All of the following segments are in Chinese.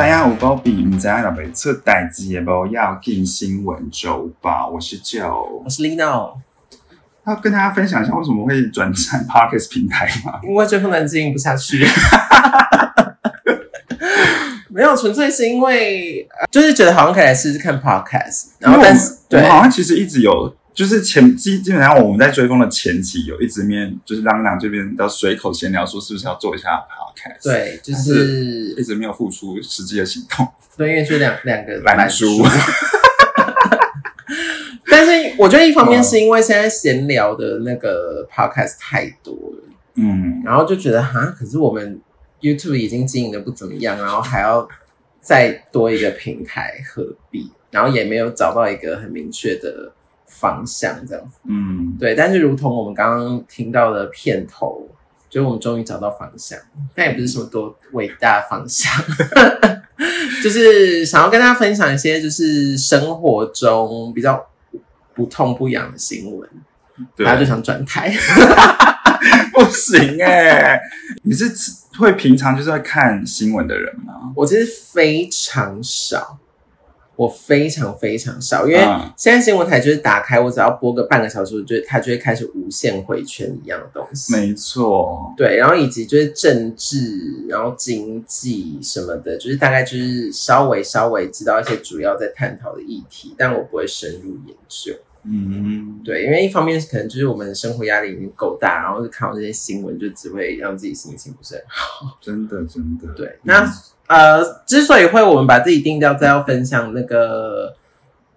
知影有高比，唔知影若袂出代志也无要进新闻周报。我是 Joe，我是 Lino。要跟大家分享一下为什么会转战 Parkes 平台吗？因为追风男经营不下去。没有，纯粹是因为就是觉得好像可以来试试看 Podcast，然后但是我们，好像其实一直有。就是前基基本上我们在追风的前期有一直面就是嚷嚷这边的随口闲聊说是不是要做一下 podcast，对，就是一直没有付出实际的行动，对，因为就两两个懒书。但是我觉得一方面是因为现在闲聊的那个 podcast 太多了，嗯，然后就觉得哈，可是我们 YouTube 已经经营的不怎么样，然后还要再多一个平台，何必？然后也没有找到一个很明确的。方向这样子，嗯，对，但是如同我们刚刚听到的片头，就我们终于找到方向，但也不是什么多伟大方向，就是想要跟大家分享一些就是生活中比较不痛不痒的新闻，大家就想转台，不行哎，你是会平常就是在看新闻的人吗？我其实非常少。我非常非常少，因为现在新闻台就是打开，我只要播个半个小时，就它就会开始无限回圈一样的东西。没错，对，然后以及就是政治，然后经济什么的，就是大概就是稍微稍微知道一些主要在探讨的议题，但我不会深入研究。嗯，对，因为一方面可能就是我们的生活压力已经够大，然后就看到这些新闻，就只会让自己心情不是很好。真的，真的。对，那。呃，之所以会我们把自己定掉，再要分享那个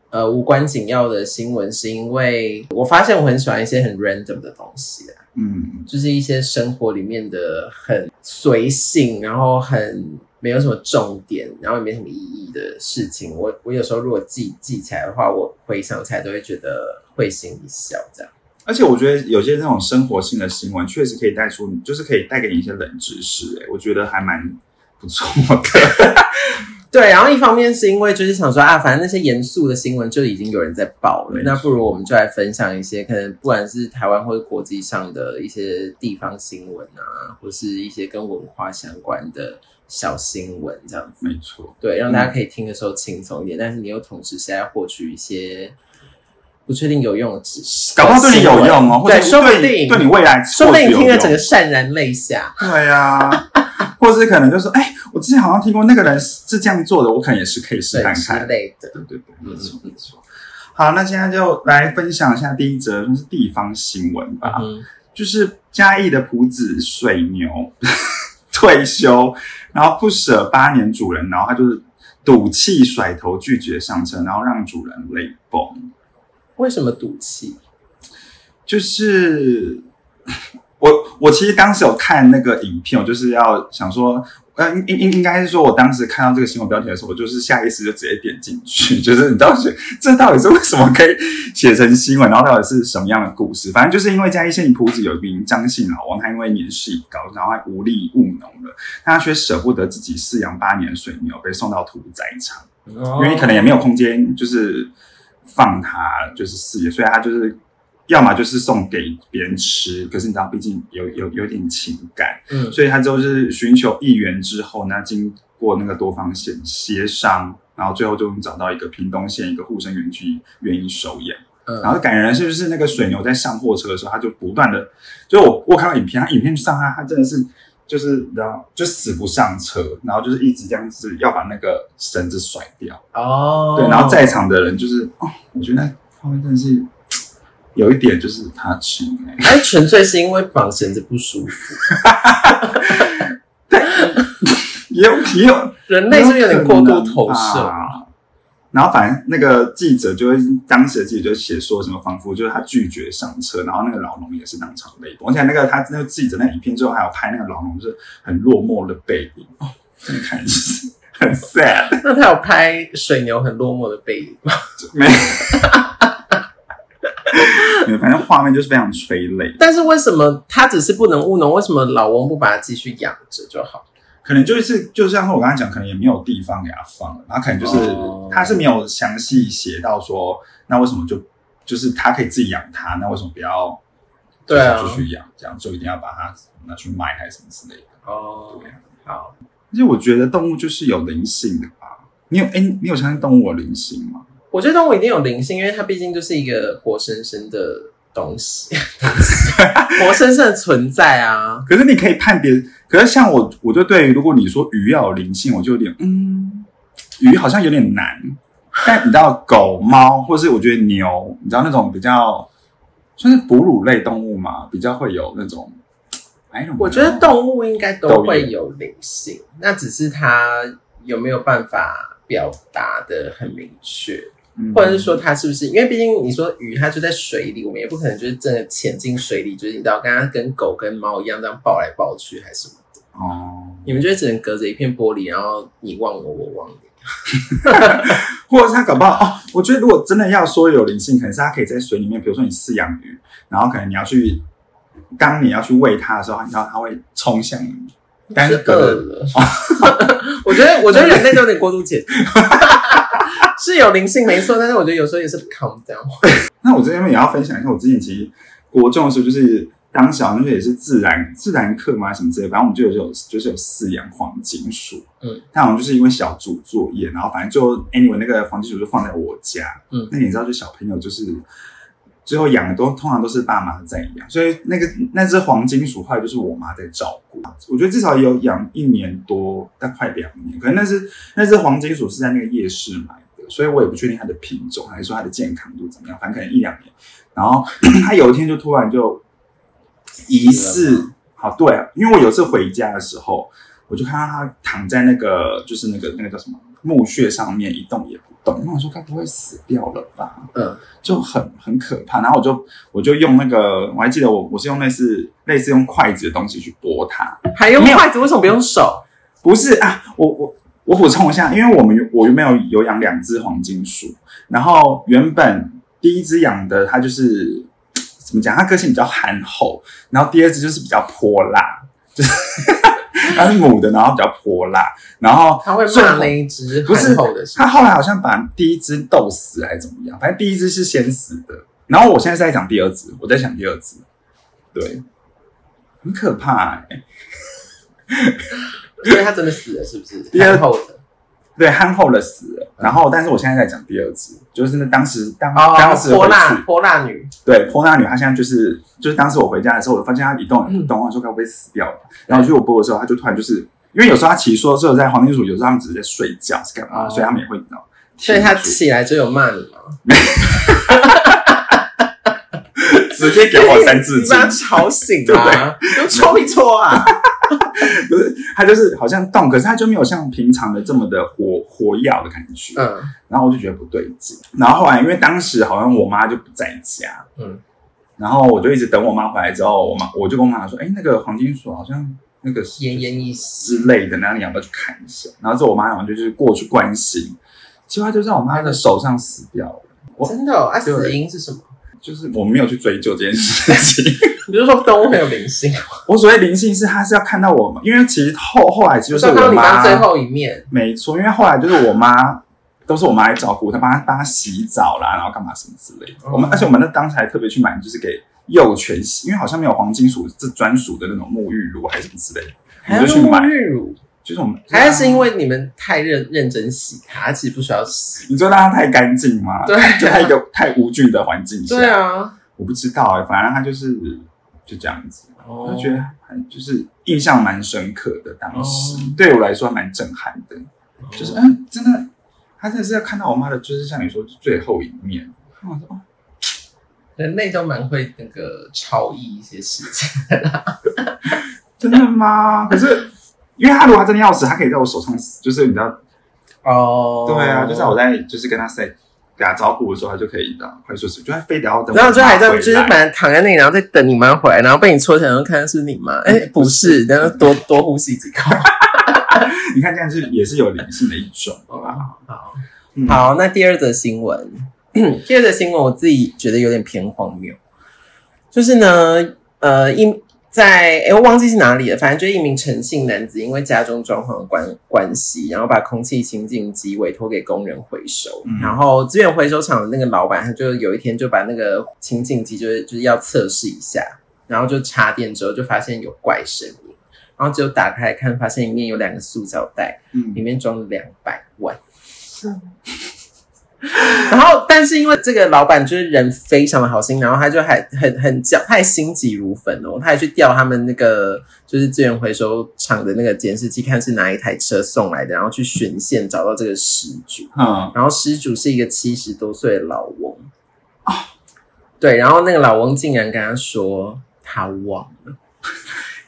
呃无关紧要的新闻，是因为我发现我很喜欢一些很 random 的东西啊，嗯，就是一些生活里面的很随性，然后很没有什么重点，然后也没什么意义的事情。我我有时候如果记记起来的话，我回想起来都会觉得会心一笑，这样。而且我觉得有些那种生活性的新闻，确实可以带出，就是可以带给你一些冷知识。哎，我觉得还蛮。不错的，对。然后一方面是因为就是想说啊，反正那些严肃的新闻就已经有人在报了，那不如我们就来分享一些可能不管是台湾或者国际上的一些地方新闻啊，或是一些跟文化相关的小新闻这样子。没错，对，让大家可以听的时候轻松一点，但是你又同时是在获取一些不确定有用的知识，搞不好对你有用哦，对，说不定对你未来，说不定你听了整个潸然泪下。对呀。或是可能就说哎，我之前好像听过那个人是这样做的，我可能也是可以试看看。对对对，没错没错。好，那现在就来分享一下第一则，就是地方新闻吧。就是嘉义的埔子水牛 退休，然后不舍八年主人，然后他就是赌气甩头拒绝上车，然后让主人泪崩。为什么赌气？就是。我我其实当时有看那个影片，我就是要想说，呃，应应应该是说，我当时看到这个新闻标题的时候，我就是下意识就直接点进去，就是你到底这到底是为什么可以写成新闻，然后到底是什么样的故事？反正就是因为嘉义县埔子有一名张姓老王，他因为年事已高，然后无力务农了，他却舍不得自己饲养八年水牛被送到屠宰场，因为可能也没有空间，就是放他就是饲养，所以他就是。要么就是送给别人吃，可是你知道，毕竟有有有点情感，嗯，所以他就是寻求议员之后，那经过那个多方协协商，然后最后终于找到一个屏东县一个护生园区愿意收养，嗯，然后感人是不是那个水牛在上货车的时候，他就不断的，就我我看到影片，他影片上他他真的是就是然后就死不上车，然后就是一直这样子要把那个绳子甩掉，哦，对，然后在场的人就是哦，我觉得那画面真的是。有一点就是他轻哎，纯粹是因为绑绳子不舒服。对，也有也有，人类是不是有点过度投射？然后反正那个记者就会，当时的记者就写说什么，仿佛就是他拒绝上车，然后那个老农也是当场泪崩。而且那个他那个记者那影片最后还有拍那个老农就是很落寞的背影哦，真 的看是很 sad。那他有拍水牛很落寞的背影吗？没。反正画面就是非常催泪。但是为什么他只是不能务农？为什么老翁不把它继续养着就好？可能就是，就像我刚才讲，可能也没有地方给他放了。然后可能就是，他是没有详细写到说，那为什么就就是他可以自己养它，那为什么不要对啊继续养？这样就一定要把它拿去卖还是什么之类的？哦，好。而且我觉得动物就是有灵性的吧？你有哎，你有相信动物有灵性吗？我觉得动物一定有灵性，因为它毕竟就是一个活生生的东西，活生生的存在啊。可是你可以判别，可是像我，我就对于如果你说鱼要有灵性，我就有点嗯，鱼好像有点难。但你知道狗、猫，或是我觉得牛，你知道那种比较算是哺乳类动物嘛，比较会有那种。哎，我觉得动物应该都会有灵性，那只是它有没有办法表达的很明确。或者是说它是不是？因为毕竟你说鱼，它就在水里，我们也不可能就是真的潜进水里，就是你知道，刚刚跟狗跟猫一样这样抱来抱去，还是什么的哦。你们就只能隔着一片玻璃，然后你望我，我望你，或者是它搞不好哦。我觉得如果真的要说有灵性，可能是它可以在水里面，比如说你饲养鱼，然后可能你要去，当你要去喂它的时候，你知道它会冲向你，但是饿了。我觉得，我觉得人类都有点过度解读。是有灵性没错，但是我觉得有时候也是 calm down。那我这边也要分享一下，我之前其实国中的时候，就是当小那时候也是自然自然课嘛什么之类，反正我们就有有就是有饲养黄金鼠。嗯，它好像就是因为小组作业，然后反正就 anyway 那个黄金鼠就放在我家。嗯，那你知道，就小朋友就是最后养的都通常都是爸妈在养，所以那个那只黄金鼠后来就是我妈在照顾。我觉得至少有养一年多，但快两年。可能那只那只黄金鼠是在那个夜市买。所以我也不确定它的品种，还是说它的健康度怎么样。反正可能一两年，然后 它有一天就突然就疑似，好对，因为我有一次回家的时候，我就看到它躺在那个就是那个那个叫什么墓穴上面一动也不动。那我说该不会死掉了吧？嗯，就很很可怕。然后我就我就用那个，我还记得我我是用类似类似用筷子的东西去拨它，还用筷子？为什么不用手？不是啊，我我。我补充一下，因为我们我原本有有养两只黄金鼠，然后原本第一只养的它就是怎么讲，它个性比较憨厚，然后第二只就是比较泼辣，就是它是母的，然后比较泼辣，然后它会骂那一只不是它后来好像把第一只逗死还是怎么样，反正第一只是先死的，然后我现在在讲第二只，我在想第二只，对，很可怕哎。所以他真的死了，是不是？憨厚的，对，憨厚的死了。然后，但是我现在在讲第二只，就是那当时当当时泼辣泼辣女，对，泼辣女，她现在就是就是当时我回家的时候，我发现她一动不动，我说该不会死掉了。然后去我播的时候，她就突然就是因为有时候她其实说，只有在黄金鼠，有时候他们只是在睡觉是干嘛，所以他们也会道。所以她起来就有骂你吗？直接给我三字经，吵醒啊！都搓一搓啊？不是，他就是好像动，可是他就没有像平常的这么的活活跃的感觉。嗯，然后我就觉得不对劲。然后后来，因为当时好像我妈就不在家，嗯，然后我就一直等我妈回来之后，我妈我就跟我妈说：“哎，那个黄金鼠好像那个奄奄一息之类的，那你要不要去看一下？”然后之后我妈好像就是过去关心，结果就在我妈的手上死掉了。真的？啊，死因是什么？就是我们没有去追究这件事情。比如说动物很有灵性，我所谓灵性是它是要看到我们，因为其实后后来就是我妈最后一面，没错，因为后来就是我妈都是我妈来照顾，她帮她帮她洗澡啦，然后干嘛什么之类的。我们而且我们那当时还特别去买，就是给幼犬洗，因为好像没有黄金鼠这专属的那种沐浴乳还是什么之类的，还有沐浴乳，就是我们还是因为你们太认认真洗它，其实不需要洗。你说让它太干净吗？对，就在一个太无菌的环境下。对啊，我不知道哎，反正它就是。就这样子，我觉得很就是印象蛮深刻的。当时对我来说蛮震撼的，就是嗯，真的，他真的是要看到我妈的，就是像你说最后一面。我说，人类都蛮会那个超意一些事情的，真的吗？可是，因为他如果他真的要死，他可以在我手上死，就是你知道，哦，对啊，就在我在就是跟他 say。打招呼的时候，他就可以的快速死，就他非得要等。然后就还在，就是本来躺在那里，然后再等你妈回来，然后被你戳起来，然后看是你妈。哎，不是，然后多多呼吸几口。你看这样是也是有灵性的一种，好吧？好，好，那第二则新闻，第二则新闻我自己觉得有点偏荒谬，就是呢，呃，因。在哎，我忘记是哪里了。反正就一名陈姓男子，因为家中状况的关关系，然后把空气清净机委托给工人回收。然后资源回收厂的那个老板，他就有一天就把那个清净机，就是就是要测试一下，然后就插电之后就发现有怪声音，然然后只有打开看，发现里面有两个塑胶袋，嗯，里面装了两百万。然后，但是因为这个老板就是人非常的好心，然后他就还很很叫，他还心急如焚哦，他还去调他们那个就是资源回收厂的那个监视器，看是哪一台车送来的，然后去巡线找到这个失主。嗯，然后失主是一个七十多岁的老翁啊，对，然后那个老翁竟然跟他说他忘。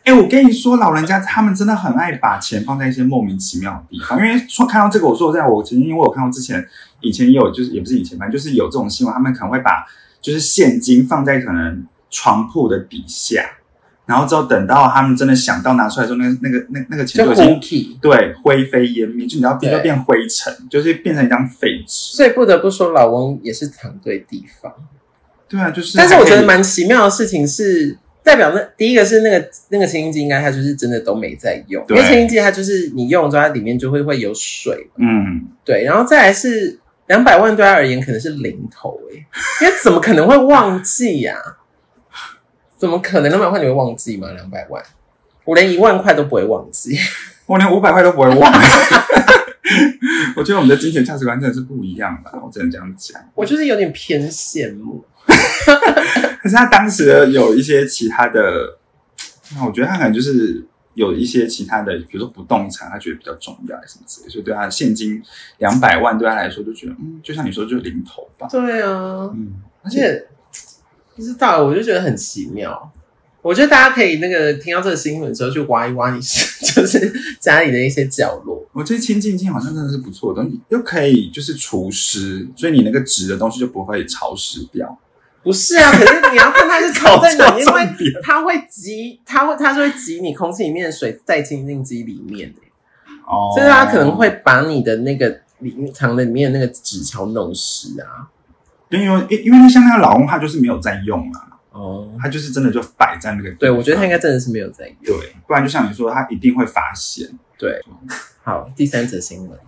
哎，我跟你说，老人家他们真的很爱把钱放在一些莫名其妙的地方。因为说看到这个，我说在我曾经因为我看到之前以前也有，就是也不是以前，反正就是有这种新闻，他们可能会把就是现金放在可能床铺的底下，然后之后等到他们真的想到拿出来之后，那那个那那个钱就已经对灰飞烟灭，就你要变就变灰尘，就是变成一张废纸。所以不得不说，老翁也是躺对地方。对啊，就是。但是我觉得蛮奇妙的事情是。代表那第一个是那个那个清净机，应该它就是真的都没在用，因为清净机它就是你用之后，它里面就会会有水。嗯，对。然后再来是两百万对他而言可能是零头哎，因为怎么可能会忘记呀？怎么可能两百万你会忘记吗？两百万，我连一万块都不会忘记，我连五百块都不会忘。我觉得我们的金钱价值观真的是不一样的，我只能这样讲。我就是有点偏羡慕。可是他当时有一些其他的，那我觉得他可能就是有一些其他的，比如说不动产，他觉得比较重要，什么之类，所以对他现金两百万对他来说就觉得，嗯，就像你说，就是零头吧。对啊，嗯，而且不知道，我就觉得很奇妙。我觉得大家可以那个听到这个新闻的时候，去挖一挖你就是家里的一些角落。我觉得清净镜好像真的是不错的，你又可以就是除湿，所以你那个纸的东西就不会潮湿掉。不是啊，可是你要看它是藏在哪，因为它会挤，它会它是会挤你空气里面的水在清净机里面的。哦，所以它可能会把你的那个里藏的里面的那个纸条弄湿啊。因为因因为像那个老公，他就是没有在用啊。哦，他就是真的就摆在那个。对，我觉得他应该真的是没有在用。对，不然就像你说，他一定会发现。对，好，第三则新闻。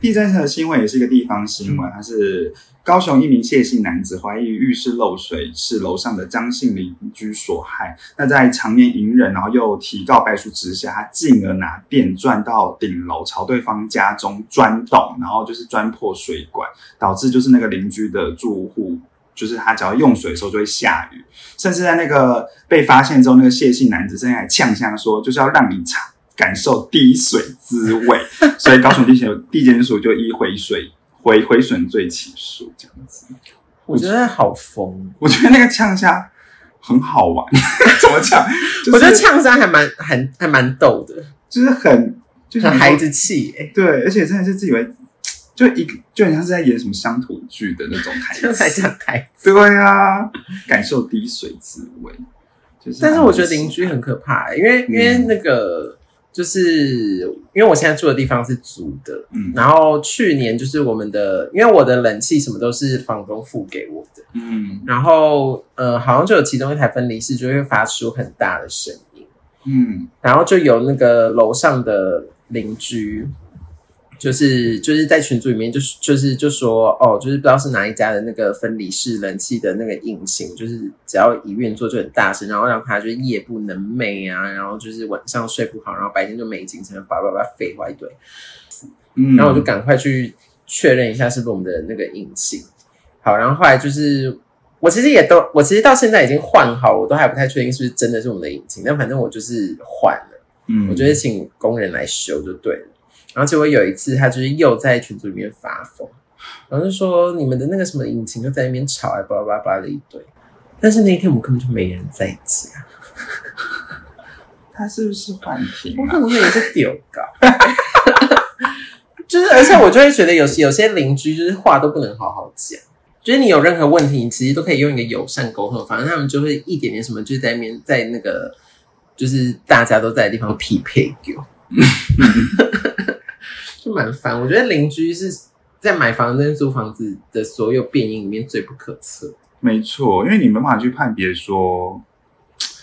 第三则新闻也是一个地方新闻，它是高雄一名谢姓男子怀疑浴室漏水是楼上的张姓邻居所害。那在常年隐忍，然后又提告败诉之下，他进而拿电钻到顶楼朝对方家中钻洞，然后就是钻破水管，导致就是那个邻居的住户，就是他只要用水的时候就会下雨，甚至在那个被发现之后，那个谢姓男子甚至还呛呛说，就是要让你尝。感受滴水滋味，所以高雄地检地检署就以毁水毁毁损罪起诉这样子。我觉得好疯，我觉得那个呛虾很好玩，怎么讲？我觉得呛虾还蛮还还蛮逗的，就是很就是孩子气哎。对，而且真的是自以为就一个就很像是在演什么乡土剧的那种台词，在讲台词。对啊，感受滴水滋味。就是，但是我觉得邻居很可怕，因为因为那个。就是因为我现在住的地方是租的，嗯，然后去年就是我们的，因为我的冷气什么都是房东付给我的，嗯，然后呃，好像就有其中一台分离式就会发出很大的声音，嗯，然后就有那个楼上的邻居。就是就是在群组里面，就是就是就说哦，就是不知道是哪一家的那个分离式冷气的那个引擎，就是只要一运作就很大声，然后让他就夜不能寐啊，然后就是晚上睡不好，然后白天就没精神，叭叭叭废话一堆。嗯，然后我就赶快去确认一下是不是我们的那个引擎。好，然后后来就是我其实也都，我其实到现在已经换好，我都还不太确定是不是真的是我们的引擎，但反正我就是换了。嗯，我觉得请工人来修就对了。然后结果有一次，他就是又在群组里面发疯，然后就说你们的那个什么引擎又在那边吵，哎，叭叭叭了一堆。但是那一天我们根本就没人在家，他是不是幻听？我可能也是丢稿，就是而且我就会觉得有些有些邻居就是话都不能好好讲，就是你有任何问题，你其实都可以用一个友善沟通，反正他们就会一点点什么，就是在面在那个就是大家都在的地方匹配我。就蛮烦，我觉得邻居是在买房跟租房子的所有变因里面最不可测。没错，因为你没办法去判别说，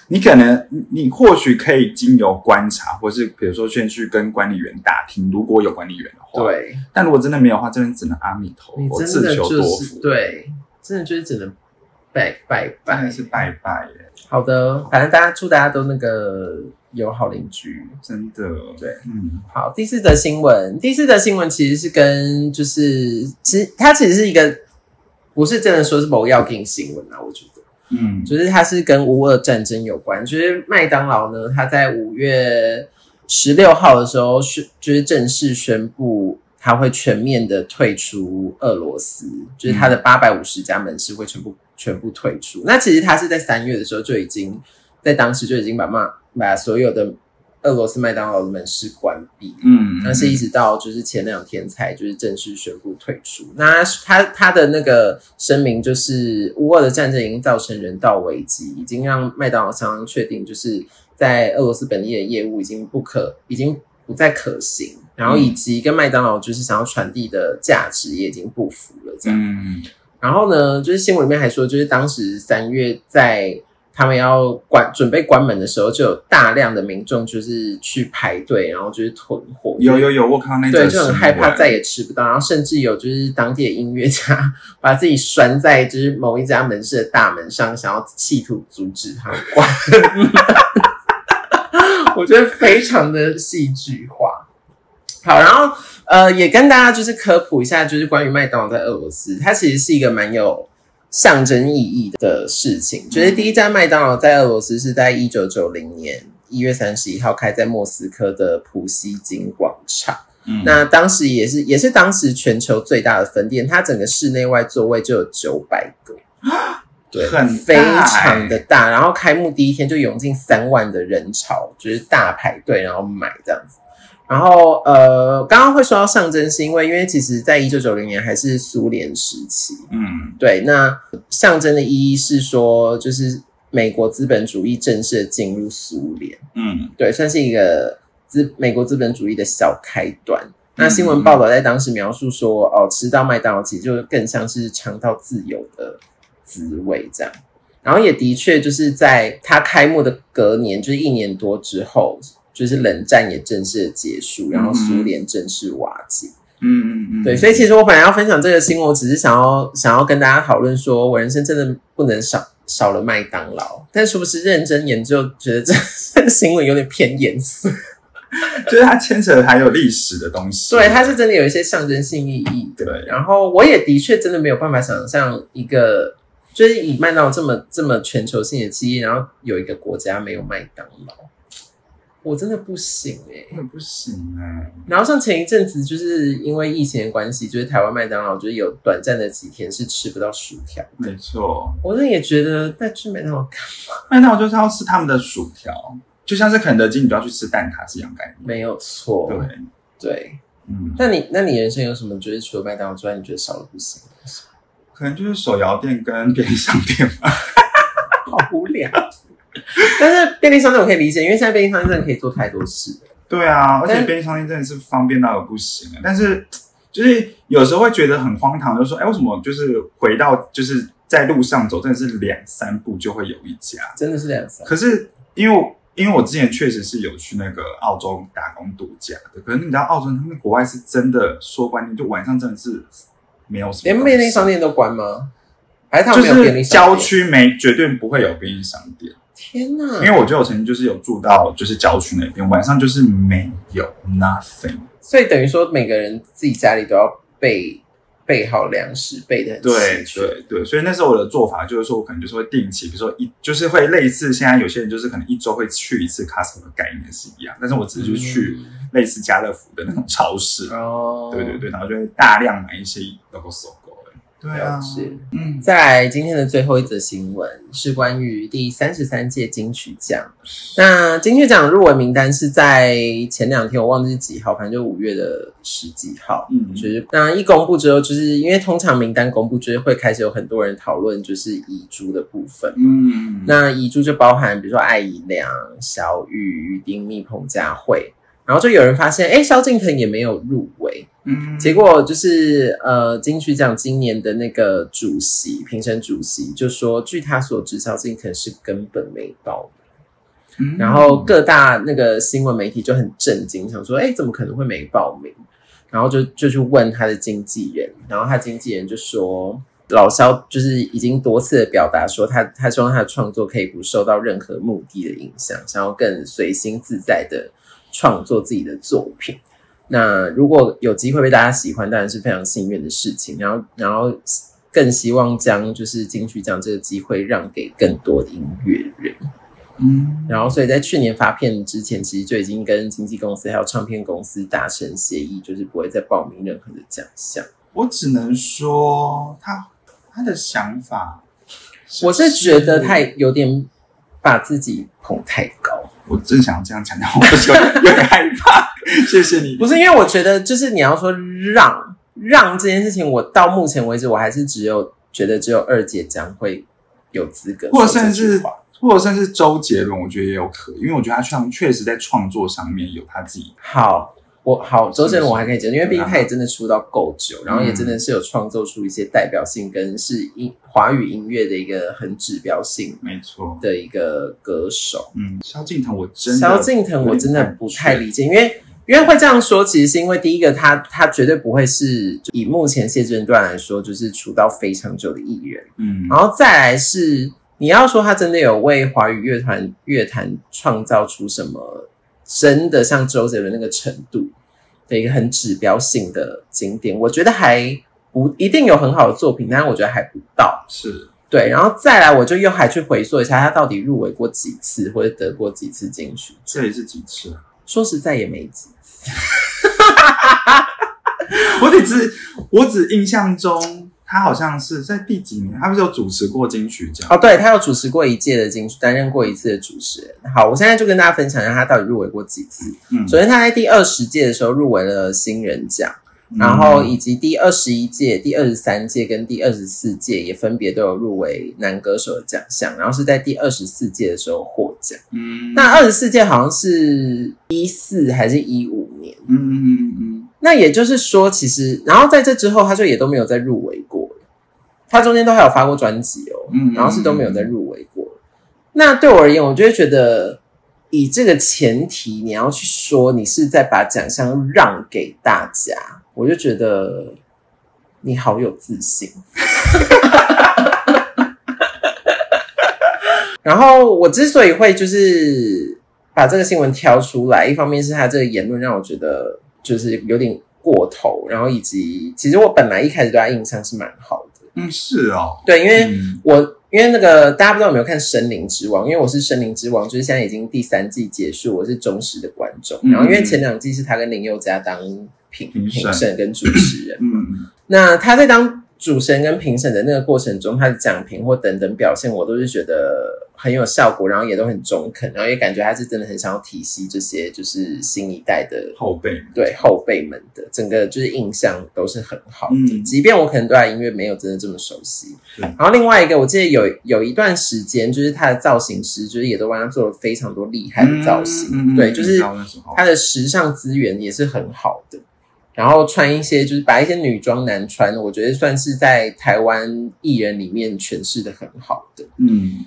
你可能你或许可以经由观察，或是比如说先去跟管理员打听，如果有管理员的话。对。但如果真的没有的话，真的只能阿弥陀佛，自求多福。对，真的就是只能拜拜拜，是拜拜耶。好的，反正大家祝大家都那个。友好邻居，真的。对，嗯，好，第四则新闻，第四则新闻其实是跟就是其实它其实是一个不是真的说是某要给新闻啊，我觉得，嗯，就是它是跟乌俄战争有关，就是麦当劳呢，它在五月十六号的时候宣就是正式宣布。它会全面的退出俄罗斯，就是它的八百五十家门市会全部全部退出。那其实它是在三月的时候就已经在当时就已经把骂把所有的俄罗斯麦当劳的门市关闭。嗯，但是一直到就是前两天才就是正式宣布退出。那他他的那个声明就是乌俄的战争已经造成人道危机，已经让麦当劳商商确定就是在俄罗斯本地的业务已经不可已经不再可行。然后以及跟麦当劳就是想要传递的价值也已经不符了，这样。嗯然后呢，就是新闻里面还说，就是当时三月在他们要关准备关门的时候，就有大量的民众就是去排队，然后就是囤货。有有有，我看到那对就很害怕再也吃不到，然后甚至有就是当地的音乐家把自己拴在就是某一家门市的大门上，想要企图阻止他关。我觉得非常的戏剧化。好，然后呃，也跟大家就是科普一下，就是关于麦当劳在俄罗斯，它其实是一个蛮有象征意义的事情。就是第一家麦当劳在俄罗斯是在一九九零年一月三十一号开在莫斯科的普希金广场。嗯，那当时也是也是当时全球最大的分店，它整个室内外座位就有九百个，对，很非常的大。然后开幕第一天就涌进三万的人潮，就是大排队然后买这样子。然后，呃，刚刚会说到象征，是因为因为其实，在一九九零年还是苏联时期，嗯，对，那象征的意义是说，就是美国资本主义正式的进入苏联，嗯，对，算是一个资美国资本主义的小开端。那新闻报道在当时描述说，哦，吃到麦当劳其实就更像是尝到自由的滋味这样。然后也的确就是在它开幕的隔年，就是一年多之后。就是冷战也正式的结束，然后苏联正式瓦解。嗯嗯嗯，对，所以其实我本来要分享这个新闻，我只是想要想要跟大家讨论，说我人生真的不能少少了麦当劳。但是不是认真研究，觉得这这个新闻有点偏严肃，就是它牵扯还有历史的东西。对，它是真的有一些象征性意义。对，然后我也的确真的没有办法想象一个，就是以麦当劳这么这么全球性的企业，然后有一个国家没有麦当劳。我真的不行哎，真的不行哎。然后像前一阵子，就是因为疫情的关系，就是台湾麦当劳就是有短暂的几天是吃不到薯条。没错，我那也觉得那去麦当劳干嘛？麦当劳就是要吃他们的薯条，就像是肯德基，你都要去吃蛋挞是一样概念。没有错，对对，嗯。那你那你人生有什么就是除了麦当劳之外，你觉得少了不行？可能就是手摇店跟便利商店吧。好无聊。但是便利商店我可以理解，因为现在便利商店真的可以做太多事。对啊，而且便利商店真的是方便到不行啊。但是就是有时候会觉得很荒唐，就是说，哎，为什么就是回到就是在路上走，真的是两三步就会有一家，真的是两三。可是因为因为我之前确实是有去那个澳洲打工度假的，可是你知道澳洲他们国外是真的说关店，就晚上真的是没有什么，连便利商店都关吗？还是他们没有便利商店？郊区没绝对不会有便利商店。天呐！因为我觉得我曾经就是有住到就是郊区那边，晚上就是没有 nothing，所以等于说每个人自己家里都要备备好粮食，备的很对对对，所以那时候我的做法就是说我可能就是会定期，比如说一就是会类似现在有些人就是可能一周会去一次 Costco 的概念是一样，但是我只是去类似家乐福的那种超市。哦，对对对，然后就会大量买一些 logo 对啊，嗯，再来今天的最后一则新闻是关于第三十三届金曲奖。那金曲奖入围名单是在前两天，我忘记是几号，反正就五月的十几号。嗯，就是那一公布之后，就是因为通常名单公布，就是会开始有很多人讨论，就是遗珠的部分。嗯，那遗珠就包含比如说艾怡良、小雨、丁密、彭佳慧，然后就有人发现，哎，萧敬腾也没有入围。嗯结果就是呃，金曲奖今年的那个主席评审主席就说，据他所知，萧敬腾是根本没报名。然后各大那个新闻媒体就很震惊，想说，哎，怎么可能会没报名？然后就就去问他的经纪人，然后他经纪人就说，老萧就是已经多次的表达说，他他希望他的创作可以不受到任何目的的影响，想要更随心自在的创作自己的作品。那如果有机会被大家喜欢，当然是非常幸运的事情。然后，然后更希望将就是金曲奖这个机会让给更多的音乐人。嗯，然后所以在去年发片之前，其实就已经跟经纪公司还有唱片公司达成协议，就是不会再报名任何的奖项。我只能说他。他的想法，我是觉得他有点把自己捧太高。我真想要这样强调，我有点害怕。谢谢你。不是因为我觉得，就是你要说让让这件事情，我到目前为止，我还是只有觉得只有二姐将会有资格，或者甚至或者甚至周杰伦，我觉得也有可，因为我觉得他像确实在创作上面有他自己好。我好，周杰伦我还可以接受，因为毕竟他也真的出道够久，然后也真的是有创作出一些代表性跟是音华语音乐的一个很指标性，没错的一个歌手。嗯，萧敬腾我真萧敬腾我真的不太理解，因为因为会这样说，其实是因为第一个他他绝对不会是以目前现阶段来说，就是出道非常久的艺人。嗯，然后再来是你要说他真的有为华语乐团乐坛创造出什么？真的像周杰伦那个程度的一个很指标性的景点，我觉得还不一定有很好的作品，但是我觉得还不到。是对，然后再来，我就又还去回溯一下，他到底入围过几次，或者得过几次金曲？这里是几次？说实在也没几次。我只我只印象中。他好像是在第几年？他不是有主持过金曲奖？哦，对，他有主持过一届的金曲，担任过一次的主持人。好，我现在就跟大家分享一下他到底入围过几次。嗯，首先他在第二十届的时候入围了新人奖，然后以及第二十一届、第二十三届跟第二十四届也分别都有入围男歌手的奖项，然后是在第二十四届的时候获奖。嗯，那二十四届好像是一四还是一五年？嗯嗯嗯。那也就是说，其实然后在这之后，他就也都没有再入围过。他中间都还有发过专辑哦，嗯，然后是都没有再入围过。那对我而言，我就会觉得，以这个前提，你要去说你是在把奖项让给大家，我就觉得你好有自信。然后我之所以会就是把这个新闻挑出来，一方面是他这个言论让我觉得就是有点过头，然后以及其实我本来一开始对他印象是蛮好的。嗯，是哦，对，因为我因为那个大家不知道有没有看《森林之王》，因为我是《森林之王》，就是现在已经第三季结束，我是忠实的观众。然后因为前两季是他跟林宥嘉当评评审跟主持人，嗯，那他在当主持人跟评审的那个过程中，他的讲评或等等表现，我都是觉得。很有效果，然后也都很中肯，然后也感觉他是真的很想要体系这些，就是新一代的后辈，对后辈们的整个就是印象都是很好的。即便我可能对他音乐没有真的这么熟悉，然后另外一个，我记得有有一段时间，就是他的造型师，就是也都帮他做了非常多厉害的造型，对，就是他的时尚资源也是很好的。然后穿一些就是把一些女装男穿，我觉得算是在台湾艺人里面诠释的很好的，嗯。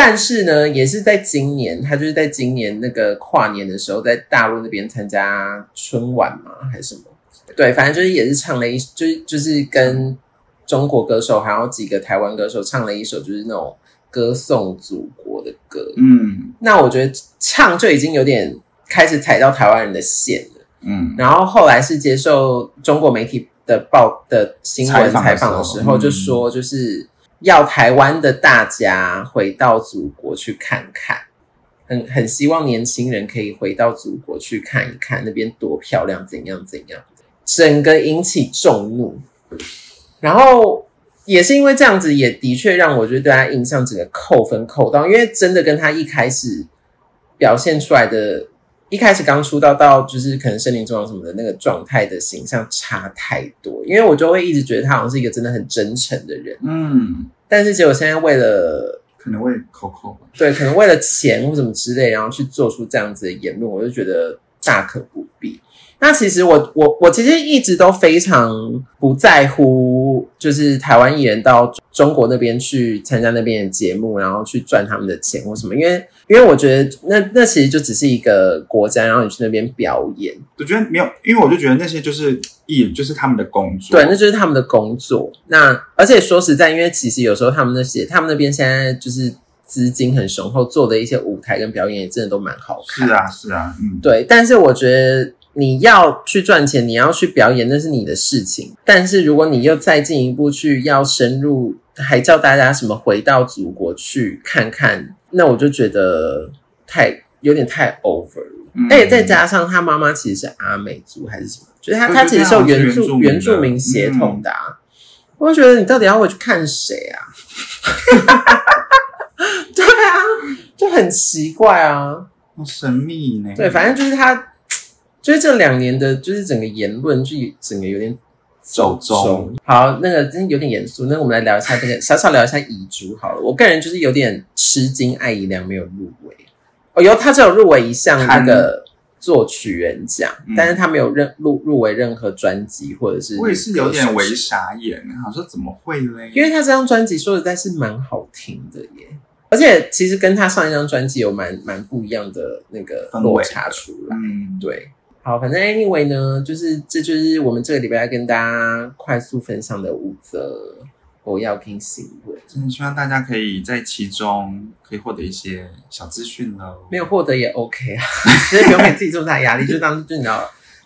但是呢，也是在今年，他就是在今年那个跨年的时候，在大陆那边参加春晚嘛，还是什么？对，反正就是也是唱了一，就是就是跟中国歌手还有几个台湾歌手唱了一首，就是那种歌颂祖国的歌。嗯，那我觉得唱就已经有点开始踩到台湾人的线了。嗯，然后后来是接受中国媒体的报的新闻采访的时候，就说就是。要台湾的大家回到祖国去看看，很很希望年轻人可以回到祖国去看一看那边多漂亮，怎样怎样整个引起众怒。然后也是因为这样子，也的确让我觉得对他印象整个扣分扣到，因为真的跟他一开始表现出来的。一开始刚出道到就是可能森林中王什么的那个状态的形象差太多，因为我就会一直觉得他好像是一个真的很真诚的人，嗯，但是结果现在为了可能为 Coco 对，可能为了钱或什么之类，然后去做出这样子的言论，我就觉得大可不必。那其实我我我其实一直都非常不在乎，就是台湾艺人到中国那边去参加那边的节目，然后去赚他们的钱或什么，因为因为我觉得那那其实就只是一个国家，然后你去那边表演，我觉得没有，因为我就觉得那些就是艺，就是他们的工作，对，那就是他们的工作。那而且说实在，因为其实有时候他们那些他们那边现在就是资金很雄厚，做的一些舞台跟表演也真的都蛮好看。是啊，是啊，嗯，对。但是我觉得。你要去赚钱，你要去表演，那是你的事情。但是如果你又再进一步去要深入，还叫大家什么回到祖国去看看，那我就觉得太有点太 over 了。而且再加上他妈妈其实是阿美族还是什么，就是他他其实是原住原住民血统的。我就觉得你到底要回去看谁啊？对啊，就很奇怪啊，好神秘呢。对，反正就是他。所以这两年的，就是整个言论，就整个有点走中。好，那个真的有点严肃。那我们来聊一下这个，小小聊一下遗珠好了。我个人就是有点吃惊，艾怡良没有入围。哦，有他只有入围一项那个作曲人奖，但是他没有任入入围任何专辑或者是。我也是有点为傻眼，我说怎么会嘞？因为他这张专辑说实在是蛮好听的耶，而且其实跟他上一张专辑有蛮蛮不一样的那个落差出来。嗯，对。好，反正 anyway 呢，就是这就是我们这个礼拜要跟大家快速分享的五则我要听新闻。真的希望大家可以在其中可以获得一些小资讯喽。没有获得也 OK 啊，其 实不用给自己这么大压力，就当就你要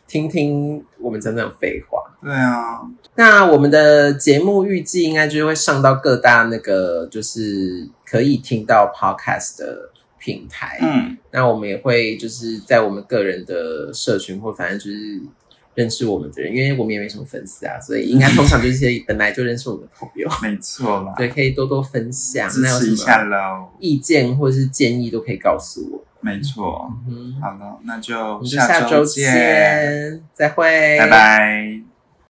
听听我们真的废话。对啊，那我们的节目预计应该就是会上到各大那个就是可以听到 podcast 的。平台，嗯，那我们也会就是在我们个人的社群，或反正就是认识我们的人，因为我们也没什么粉丝啊，所以应该通常就是些本来就认识我们的朋友，没错。啦，对，可以多多分享，支持一下喽，意见或者是建议都可以告诉我，没错，嗯，好了，那就下周见，再会，拜拜。